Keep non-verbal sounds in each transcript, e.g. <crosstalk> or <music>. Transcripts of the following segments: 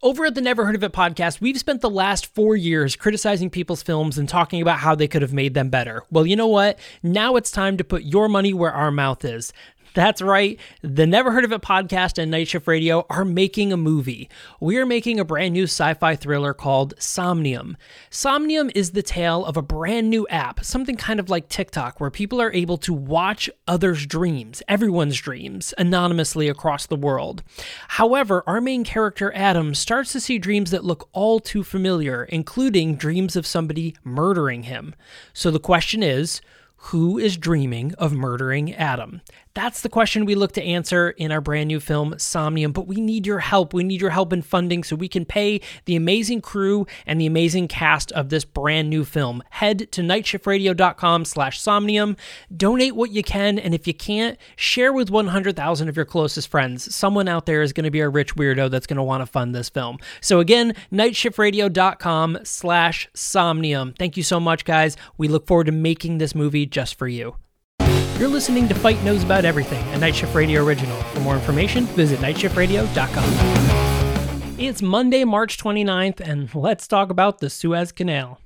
Over at the Never Heard of It podcast, we've spent the last four years criticizing people's films and talking about how they could have made them better. Well, you know what? Now it's time to put your money where our mouth is. That's right. The Never Heard of It podcast and Night Shift Radio are making a movie. We are making a brand new sci fi thriller called Somnium. Somnium is the tale of a brand new app, something kind of like TikTok, where people are able to watch others' dreams, everyone's dreams, anonymously across the world. However, our main character, Adam, starts to see dreams that look all too familiar, including dreams of somebody murdering him. So the question is, who is dreaming of murdering Adam? That's the question we look to answer in our brand new film, Somnium. But we need your help. We need your help in funding so we can pay the amazing crew and the amazing cast of this brand new film. Head to nightshiftradio.com slash somnium. Donate what you can, and if you can't, share with 100,000 of your closest friends. Someone out there is going to be a rich weirdo that's going to want to fund this film. So again, nightshiftradio.com slash somnium. Thank you so much, guys. We look forward to making this movie just for you. You're listening to Fight Knows About Everything, a Night Shift Radio original. For more information, visit nightshiftradio.com. It's Monday, March 29th, and let's talk about the Suez Canal.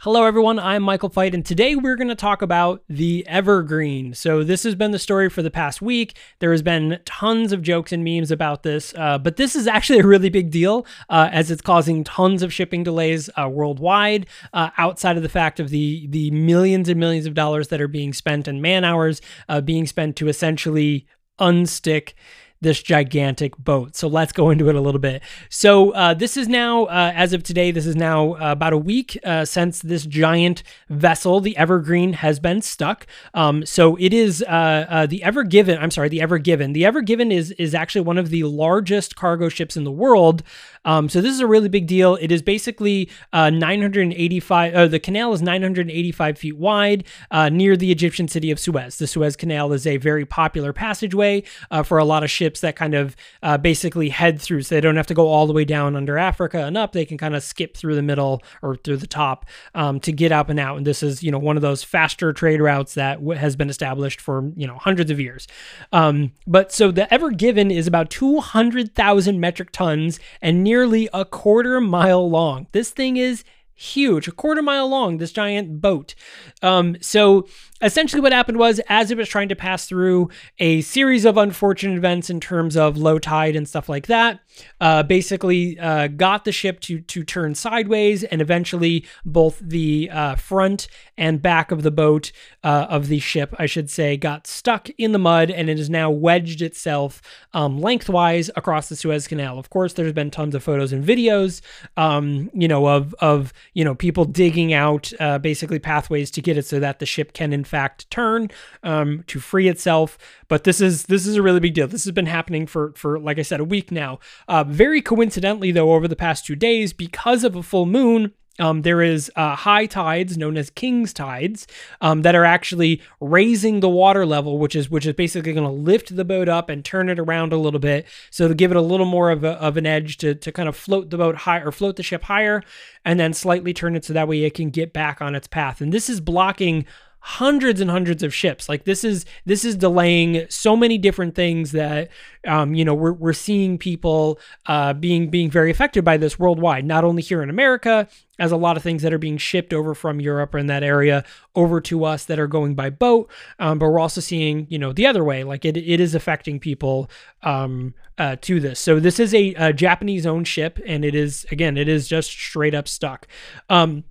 Hello, everyone. I'm Michael Fight, and today we're going to talk about the Evergreen. So, this has been the story for the past week. There has been tons of jokes and memes about this, uh, but this is actually a really big deal uh, as it's causing tons of shipping delays uh, worldwide. Uh, outside of the fact of the the millions and millions of dollars that are being spent and man hours uh, being spent to essentially unstick this gigantic boat. So let's go into it a little bit. So uh, this is now, uh, as of today, this is now uh, about a week uh, since this giant vessel, the Evergreen, has been stuck. Um, so it is uh, uh, the Ever Given. I'm sorry, the Ever Given. The Ever Given is is actually one of the largest cargo ships in the world. Um, so this is a really big deal. It is basically 985. the canal is 985 feet wide near the Egyptian city of Suez. The Suez Canal is a very popular passageway for a lot of ships ships that kind of uh, basically head through, so they don't have to go all the way down under Africa and up. They can kind of skip through the middle or through the top um, to get up and out. And this is, you know, one of those faster trade routes that w- has been established for you know hundreds of years. Um, but so the Ever Given is about 200,000 metric tons and nearly a quarter mile long. This thing is huge, a quarter mile long, this giant boat. Um, so essentially what happened was as it was trying to pass through a series of unfortunate events in terms of low tide and stuff like that uh, basically uh, got the ship to to turn sideways and eventually both the uh, front and back of the boat uh, of the ship i should say got stuck in the mud and it has now wedged itself um, lengthwise across the suez canal. Of course there's been tons of photos and videos um, you know of of you know people digging out uh, basically pathways to get it so that the ship can in fact turn um, to free itself. But this is this is a really big deal. This has been happening for for like I said a week now. Uh, very coincidentally though, over the past two days, because of a full moon. Um, there is uh, high tides known as king's tides um, that are actually raising the water level, which is which is basically going to lift the boat up and turn it around a little bit, so to give it a little more of, a, of an edge to to kind of float the boat higher or float the ship higher, and then slightly turn it so that way it can get back on its path. And this is blocking hundreds and hundreds of ships. Like this is this is delaying so many different things that um, you know we're, we're seeing people uh, being being very affected by this worldwide not only here in america as a lot of things that are being shipped over from europe or in that area over to us that are going by boat um, but we're also seeing you know the other way. Like it, it is affecting people um, uh, to this. So this is a, a japanese owned ship and it is again it is just straight up stuck. Um,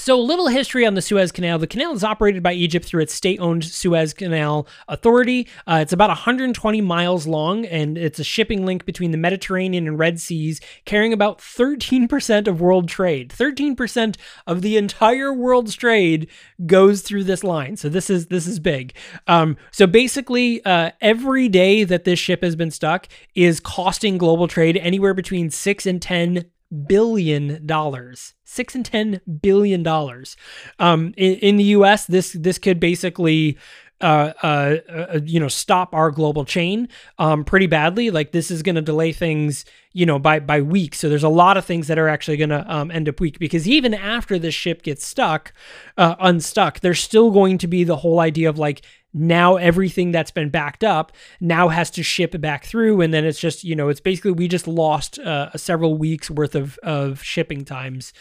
so, a little history on the Suez Canal. The canal is operated by Egypt through its state owned Suez Canal Authority. Uh, it's about 120 miles long, and it's a shipping link between the Mediterranean and Red Seas, carrying about 13% of world trade. 13% of the entire world's trade goes through this line. So, this is this is big. Um, so, basically, uh, every day that this ship has been stuck is costing global trade anywhere between 6 and 10 billion dollars six and ten billion dollars um in, in the us this this could basically uh, uh, uh, you know, stop our global chain um, pretty badly. Like this is going to delay things, you know, by by weeks. So there's a lot of things that are actually going to um, end up weak because even after the ship gets stuck, uh, unstuck, there's still going to be the whole idea of like now everything that's been backed up now has to ship back through and then it's just you know it's basically we just lost uh, several weeks worth of, of shipping times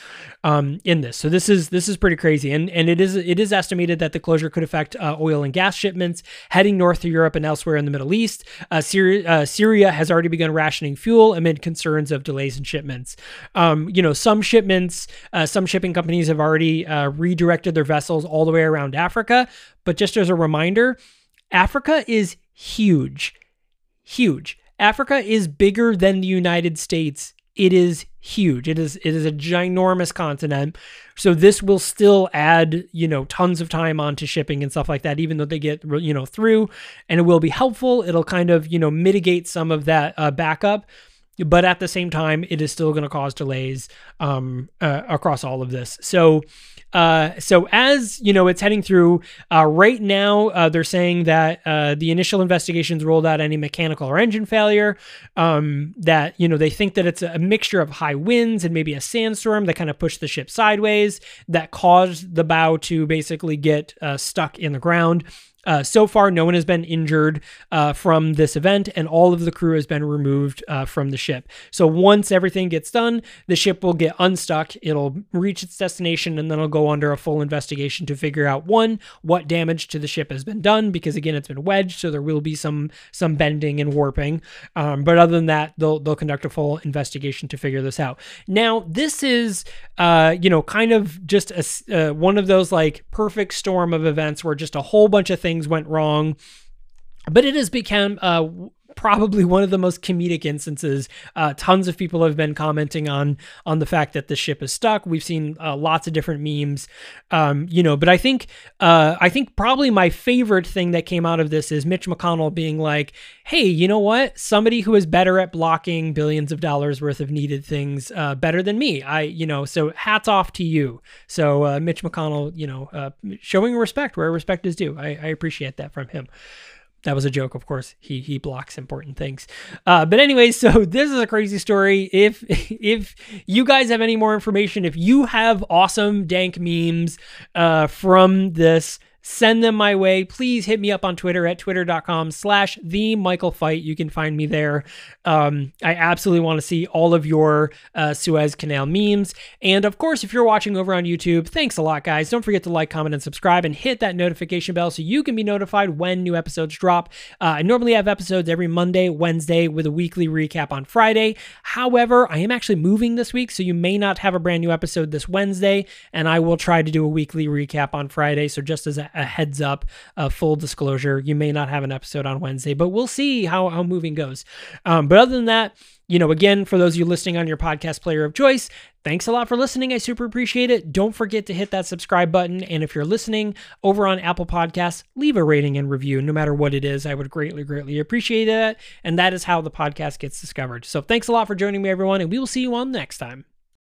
um, in this. So this is this is pretty crazy. And and it is it is estimated that the closure could affect uh, oil and gas shipments heading north to Europe and elsewhere in the Middle East. Uh, Syria, uh, Syria has already begun rationing fuel amid concerns of delays in shipments. Um, you know some shipments uh, some shipping companies have already uh, redirected their vessels all the way around Africa but just as a reminder, Africa is huge. Huge. Africa is bigger than the United States. It is huge. It is it is a ginormous continent. So this will still add, you know, tons of time onto shipping and stuff like that even though they get you know through and it will be helpful. It'll kind of, you know, mitigate some of that uh, backup but at the same time, it is still going to cause delays um, uh, across all of this. So, uh, so as you know, it's heading through uh, right now. Uh, they're saying that uh, the initial investigations ruled out any mechanical or engine failure. Um, that you know they think that it's a mixture of high winds and maybe a sandstorm that kind of pushed the ship sideways that caused the bow to basically get uh, stuck in the ground. Uh, so far, no one has been injured uh, from this event, and all of the crew has been removed uh, from the ship. So once everything gets done, the ship will get unstuck. It'll reach its destination, and then it'll go under a full investigation to figure out one what damage to the ship has been done, because again, it's been wedged, so there will be some some bending and warping. Um, but other than that, they'll they'll conduct a full investigation to figure this out. Now, this is uh, you know kind of just a, uh, one of those like perfect storm of events where just a whole bunch of things things went wrong. But it has become uh, probably one of the most comedic instances. Uh, tons of people have been commenting on on the fact that the ship is stuck. We've seen uh, lots of different memes, um, you know. But I think uh, I think probably my favorite thing that came out of this is Mitch McConnell being like, "Hey, you know what? Somebody who is better at blocking billions of dollars worth of needed things uh, better than me. I, you know, so hats off to you." So uh, Mitch McConnell, you know, uh, showing respect where respect is due. I, I appreciate that from him. That was a joke, of course. He he blocks important things. Uh, but anyway, <laughs> so this is a crazy story. If <laughs> if you guys have any more information, if you have awesome dank memes uh, from this send them my way. Please hit me up on Twitter at twitter.com slash the Michael Fight. You can find me there. Um, I absolutely want to see all of your uh, Suez Canal memes. And of course, if you're watching over on YouTube, thanks a lot, guys. Don't forget to like, comment, and subscribe and hit that notification bell so you can be notified when new episodes drop. Uh, I normally have episodes every Monday, Wednesday with a weekly recap on Friday. However, I am actually moving this week, so you may not have a brand new episode this Wednesday, and I will try to do a weekly recap on Friday. So just as a a heads up, a full disclosure. You may not have an episode on Wednesday, but we'll see how, how moving goes. Um, but other than that, you know, again, for those of you listening on your podcast player of choice, thanks a lot for listening. I super appreciate it. Don't forget to hit that subscribe button. And if you're listening over on Apple Podcasts, leave a rating and review, no matter what it is. I would greatly, greatly appreciate that. And that is how the podcast gets discovered. So thanks a lot for joining me, everyone. And we will see you on next time.